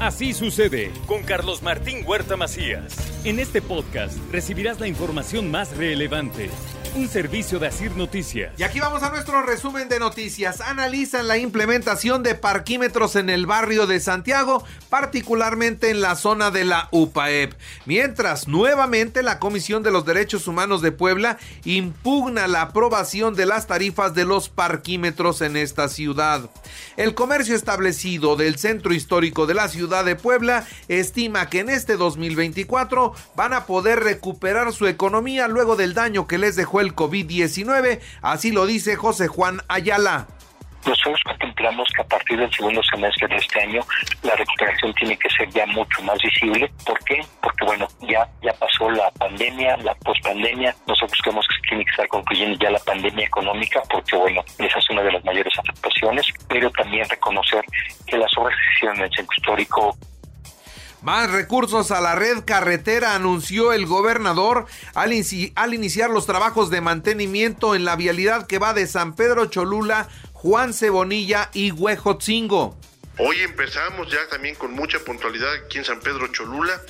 Así sucede con Carlos Martín Huerta Macías. En este podcast recibirás la información más relevante. Un servicio de Asir Noticias. Y aquí vamos a nuestro resumen de noticias. Analizan la implementación de parquímetros en el barrio de Santiago, particularmente en la zona de la UPAEP. Mientras, nuevamente la Comisión de los Derechos Humanos de Puebla impugna la aprobación de las tarifas de los parquímetros en esta ciudad. El comercio establecido del centro histórico de la ciudad de Puebla estima que en este 2024 van a poder recuperar su economía luego del daño que les dejó el COVID-19, así lo dice José Juan Ayala. Nosotros contemplamos que a partir del segundo semestre de este año la recuperación tiene que ser ya mucho más visible. ¿Por qué? Porque bueno, ya, ya pasó la pandemia, la pospandemia. Nosotros creemos que tiene que estar concluyendo ya la pandemia económica porque bueno, esa es una de las mayores afectaciones, pero también reconocer que las obras que se hicieron en el centro histórico más recursos a la red carretera anunció el gobernador al, iniciar los trabajos de mantenimiento en la vialidad que va de San Pedro Cholula Juan Cebonilla y Huejotzingo. Hoy empezamos ya también con mucha puntualidad aquí en San Pedro Cholula,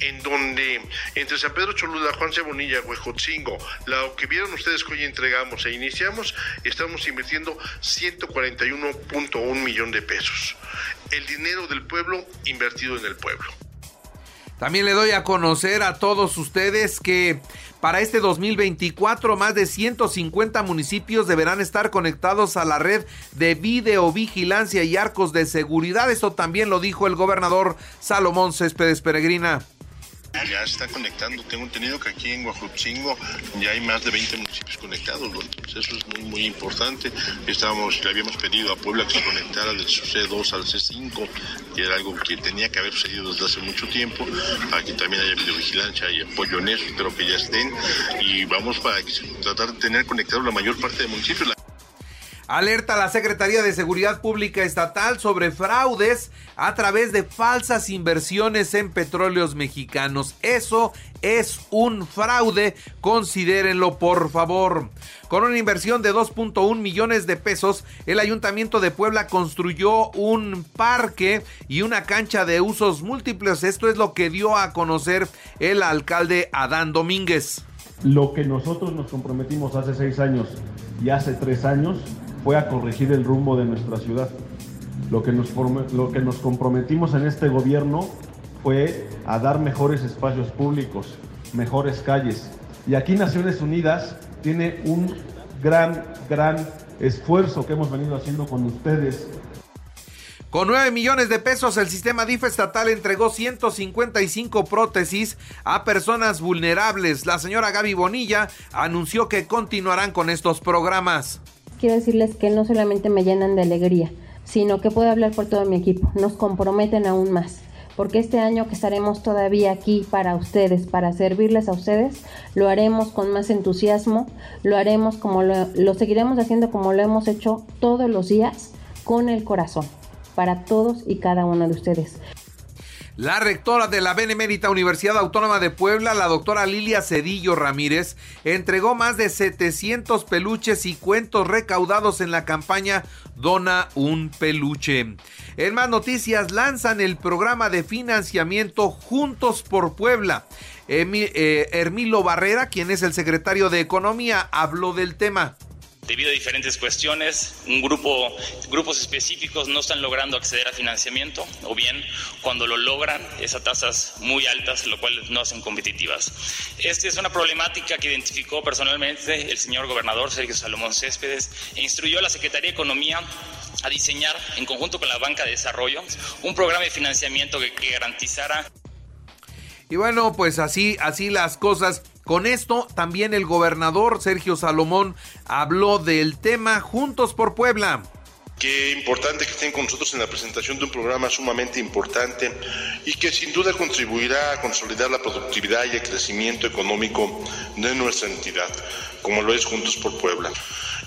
en donde entre San Pedro Cholula, Juan Cebonilla, Huejotzingo, lo que vieron ustedes que hoy entregamos e iniciamos, estamos invirtiendo 141.1 millón de pesos. El dinero del pueblo invertido en el pueblo. También le doy a conocer a todos ustedes que para este 2024 más de 150 municipios deberán estar conectados a la red de videovigilancia y arcos de seguridad. Esto también lo dijo el gobernador Salomón Céspedes Peregrina. Ya está conectando, tengo entendido que aquí en Huajutzingo ya hay más de 20 municipios conectados, eso es muy muy importante. Estábamos, le habíamos pedido a Puebla que se conectara del C2 al C5, que era algo que tenía que haber sucedido desde hace mucho tiempo, para que también haya videovigilancia y apoyo en eso, espero que ya estén, y vamos para tratar de tener conectado la mayor parte de municipios. Alerta a la Secretaría de Seguridad Pública Estatal sobre fraudes a través de falsas inversiones en petróleos mexicanos. Eso es un fraude, considérenlo por favor. Con una inversión de 2.1 millones de pesos, el Ayuntamiento de Puebla construyó un parque y una cancha de usos múltiples. Esto es lo que dio a conocer el alcalde Adán Domínguez. Lo que nosotros nos comprometimos hace seis años y hace tres años fue a corregir el rumbo de nuestra ciudad. Lo que nos, lo que nos comprometimos en este gobierno fue a dar mejores espacios públicos, mejores calles. Y aquí Naciones Unidas tiene un gran, gran esfuerzo que hemos venido haciendo con ustedes con 9 millones de pesos, el sistema DIF estatal entregó 155 prótesis a personas vulnerables. La señora Gaby Bonilla anunció que continuarán con estos programas quiero decirles que no solamente me llenan de alegría, sino que puedo hablar por todo mi equipo. Nos comprometen aún más, porque este año que estaremos todavía aquí para ustedes, para servirles a ustedes, lo haremos con más entusiasmo, lo haremos como lo, lo seguiremos haciendo como lo hemos hecho todos los días, con el corazón, para todos y cada uno de ustedes. La rectora de la Benemérita Universidad Autónoma de Puebla, la doctora Lilia Cedillo Ramírez, entregó más de 700 peluches y cuentos recaudados en la campaña Dona un peluche. En más noticias, lanzan el programa de financiamiento Juntos por Puebla. Eh, Hermilo Barrera, quien es el secretario de Economía, habló del tema. Debido a diferentes cuestiones, un grupo, grupos específicos no están logrando acceder a financiamiento o bien cuando lo logran es a tasas muy altas, lo cual no hacen competitivas. Esta es una problemática que identificó personalmente el señor gobernador Sergio Salomón Céspedes e instruyó a la Secretaría de Economía a diseñar, en conjunto con la Banca de Desarrollo, un programa de financiamiento que, que garantizara y bueno, pues así, así las cosas. Con esto también el gobernador Sergio Salomón habló del tema Juntos por Puebla. Qué importante que estén con nosotros en la presentación de un programa sumamente importante y que sin duda contribuirá a consolidar la productividad y el crecimiento económico de nuestra entidad, como lo es Juntos por Puebla,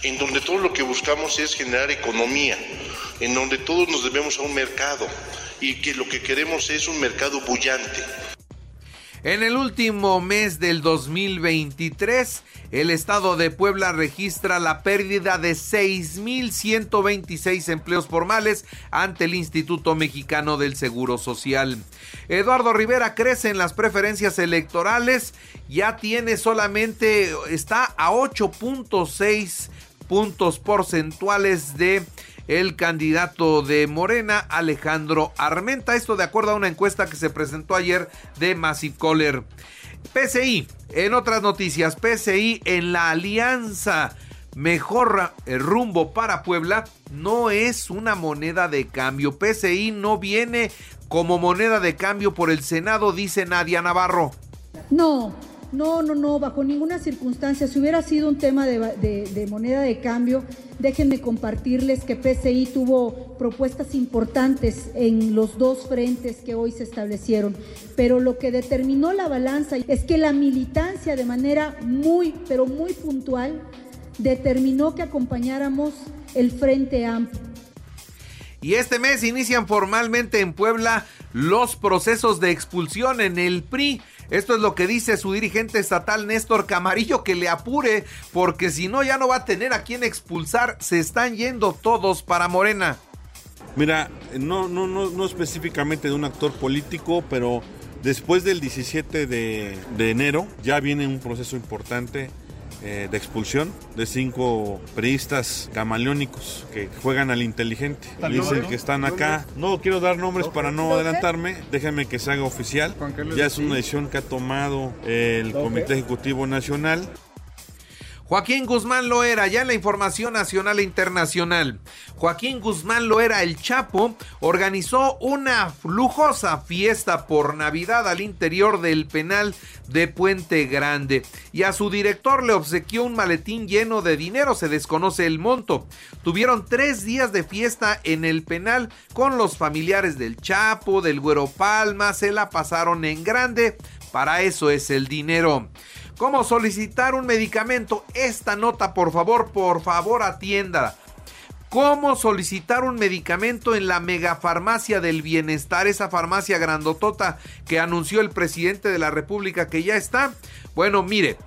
en donde todo lo que buscamos es generar economía, en donde todos nos debemos a un mercado y que lo que queremos es un mercado bullante En el último mes del 2023, el estado de Puebla registra la pérdida de 6.126 empleos formales ante el Instituto Mexicano del Seguro Social. Eduardo Rivera crece en las preferencias electorales, ya tiene solamente, está a 8.6 puntos porcentuales de el candidato de Morena, Alejandro Armenta. Esto de acuerdo a una encuesta que se presentó ayer de Massive Caller. PCI, en otras noticias, PCI en la alianza mejor rumbo para Puebla no es una moneda de cambio. PCI no viene como moneda de cambio por el Senado, dice Nadia Navarro. No, no, no, no, bajo ninguna circunstancia. Si hubiera sido un tema de, moneda de cambio, déjenme compartirles que PCI tuvo propuestas importantes en los dos frentes que hoy se establecieron. Pero lo que determinó la balanza es que la militancia de manera muy, pero muy puntual, determinó que acompañáramos el Frente Amplio. Y este mes inician formalmente en Puebla los procesos de expulsión en el PRI. Esto es lo que dice su dirigente estatal Néstor Camarillo, que le apure, porque si no ya no va a tener a quien expulsar. Se están yendo todos para Morena. Mira, no, no, no, no específicamente de un actor político, pero después del 17 de, de enero ya viene un proceso importante eh, de expulsión de cinco periodistas camaleónicos que juegan al inteligente. Dicen que están acá. No quiero dar nombres para no adelantarme. Déjenme que se haga oficial. Ya es una decisión que ha tomado el Comité Ejecutivo Nacional. Joaquín Guzmán lo era, ya en la información nacional e internacional. Joaquín Guzmán lo era, el Chapo, organizó una lujosa fiesta por Navidad al interior del penal de Puente Grande y a su director le obsequió un maletín lleno de dinero, se desconoce el monto. Tuvieron tres días de fiesta en el penal con los familiares del Chapo, del Güero Palma, se la pasaron en grande, para eso es el dinero. ¿Cómo solicitar un medicamento? Esta nota, por favor, por favor, atienda. ¿Cómo solicitar un medicamento en la megafarmacia del bienestar? Esa farmacia grandotota que anunció el presidente de la República que ya está. Bueno, mire,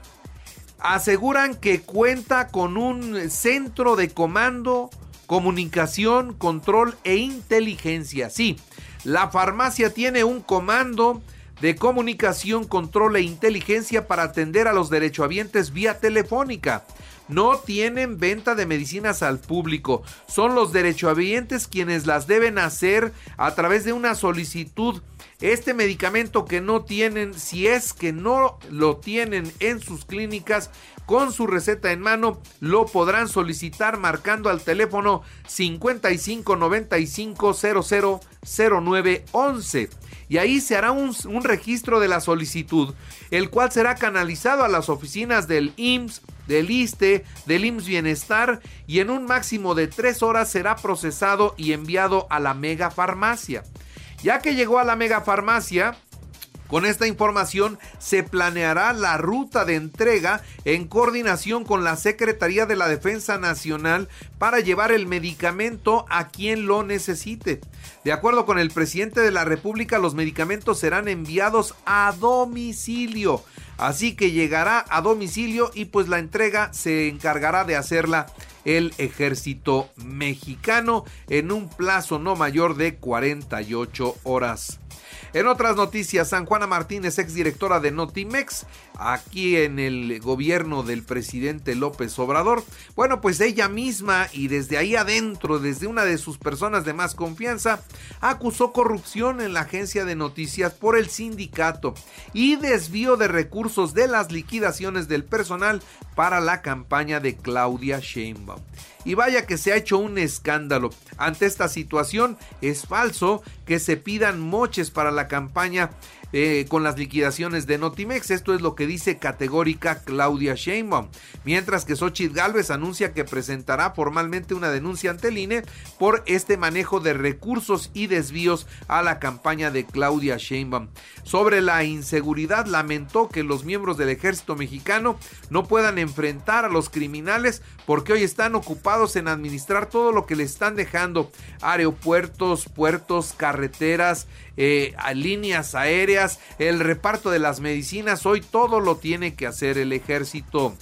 aseguran que cuenta con un centro de comando, comunicación, control e inteligencia. Sí, la farmacia tiene un comando de comunicación, control e inteligencia para atender a los derechohabientes vía telefónica. No tienen venta de medicinas al público. Son los derechohabientes quienes las deben hacer a través de una solicitud. Este medicamento que no tienen, si es que no lo tienen en sus clínicas, con su receta en mano, lo podrán solicitar marcando al teléfono 55 95 00 09 11 y ahí se hará un, registro de la solicitud, el cual será canalizado a las oficinas del IMSS, del ISTE, del IMSS Bienestar y en un máximo de tres horas será procesado y enviado a la mega farmacia. Ya que llegó a la mega farmacia, con esta información se planeará la ruta de entrega en coordinación con la Secretaría de la Defensa Nacional para llevar el medicamento a quien lo necesite. De acuerdo con el presidente de la República, los medicamentos serán enviados a domicilio. Así que llegará a domicilio y pues la entrega se encargará de hacerla el ejército mexicano en un plazo no mayor de 48 horas. En otras noticias, San Juana Martínez, exdirectora de Notimex, aquí en el gobierno del presidente López Obrador, bueno, pues ella misma y desde ahí adentro, desde una de sus personas de más confianza, acusó corrupción en la agencia de noticias por el sindicato y desvío de recursos de las liquidaciones del personal para la campaña de Claudia Sheinbaum. well. Y vaya que se ha hecho un escándalo. Ante esta situación es falso que se pidan moches para la campaña eh, con las liquidaciones de Notimex. Esto es lo que dice categórica Claudia Sheinbaum. Mientras que Xochitl Galvez anuncia que presentará formalmente una denuncia ante el INE por este manejo de recursos y desvíos a la campaña de Claudia Sheinbaum. Sobre la inseguridad, lamentó que los miembros del ejército mexicano no puedan enfrentar a los criminales porque hoy están ocupados en administrar todo lo que le están dejando. Aeropuertos, puertos, carreteras, eh, líneas aéreas, el reparto de las medicinas. Hoy todo lo tiene que hacer el ejército.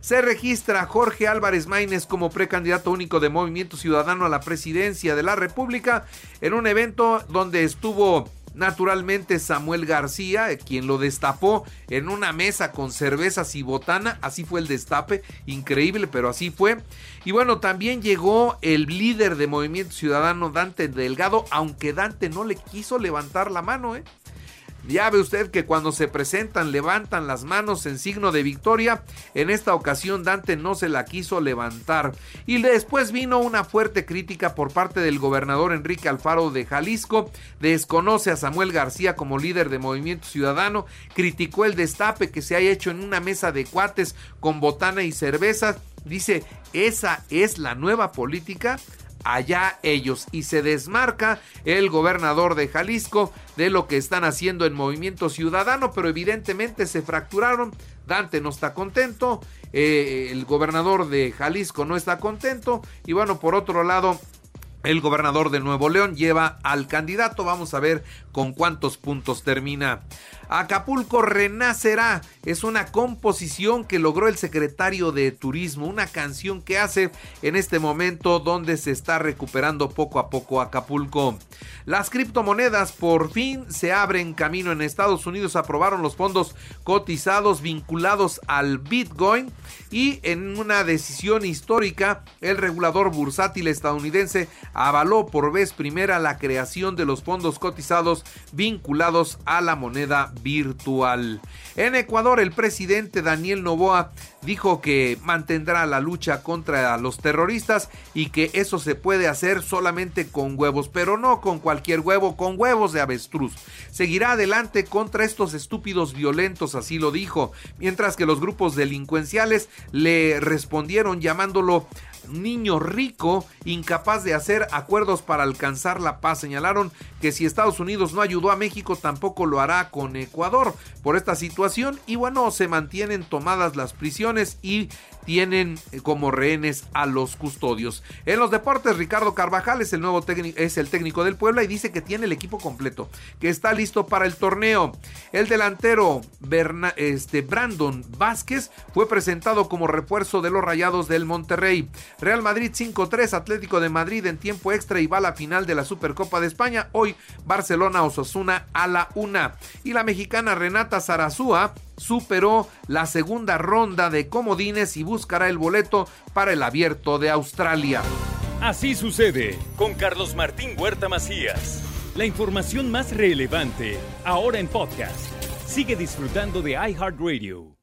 Se registra Jorge Álvarez Maínez como precandidato único de Movimiento Ciudadano a la presidencia de la República en un evento donde estuvo naturalmente Samuel García, eh, quien lo destapó en una mesa con cervezas y botana, así fue el destape, increíble, pero así fue. Y bueno, también llegó el líder de Movimiento Ciudadano, Dante Delgado, aunque Dante no le quiso levantar la mano, ¿eh? Ya ve usted que cuando se presentan levantan las manos en signo de victoria. En esta ocasión Dante no se la quiso levantar. Y después vino una fuerte crítica por parte del gobernador Enrique Alfaro de Jalisco. Desconoce a Samuel García como líder de Movimiento Ciudadano. Criticó el destape que se ha hecho en una mesa de cuates con botana y cerveza. Dice, esa es la nueva política allá ellos. Y se desmarca el gobernador de Jalisco de lo que están haciendo en Movimiento Ciudadano, pero evidentemente se fracturaron. Dante no está contento, eh, el gobernador de Jalisco no está contento y bueno, por otro lado, el gobernador de Nuevo León lleva al candidato. Vamos a ver con cuántos puntos termina. Acapulco renacerá. Es una composición que logró el secretario de Turismo. Una canción que hace en este momento donde se está recuperando poco a poco Acapulco. Las criptomonedas por fin se abren camino en Estados Unidos. Aprobaron los fondos cotizados vinculados al Bitcoin. Y en una decisión histórica, el regulador bursátil estadounidense avaló por vez primera la creación de los fondos cotizados vinculados a la moneda virtual. En Ecuador, el presidente Daniel Novoa dijo que mantendrá la lucha contra los terroristas y que eso se puede hacer solamente con huevos, pero no con cualquier huevo, con huevos de avestruz. Seguirá adelante contra estos estúpidos violentos, así lo dijo, mientras que los grupos delincuenciales le respondieron llamándolo niño rico incapaz de hacer acuerdos para alcanzar la paz. Señalaron que si Estados Unidos no ayudó a México, tampoco lo hará con Ecuador por esta situación. Y bueno, se mantienen tomadas las prisiones y tienen eh, como rehenes a los custodios. En los deportes, Ricardo Carvajal es el nuevo técnico, es el técnico del Puebla y dice que tiene el equipo completo, que está listo para el torneo. El delantero este, Brandon Vázquez fue presentado como refuerzo de los Rayados del Monterrey. Real Madrid 5-3, Atlético de Madrid en tiempo extra y va a la final de la Supercopa de España. Hoy Barcelona Osasuna a la una. Y la mexicana Renata Zarazúa superó la segunda ronda de comodines y buscará el boleto para el abierto de Australia. Así sucede con Carlos Martín Huerta Macías. La información más relevante ahora en podcast. Sigue disfrutando de iHeartRadio.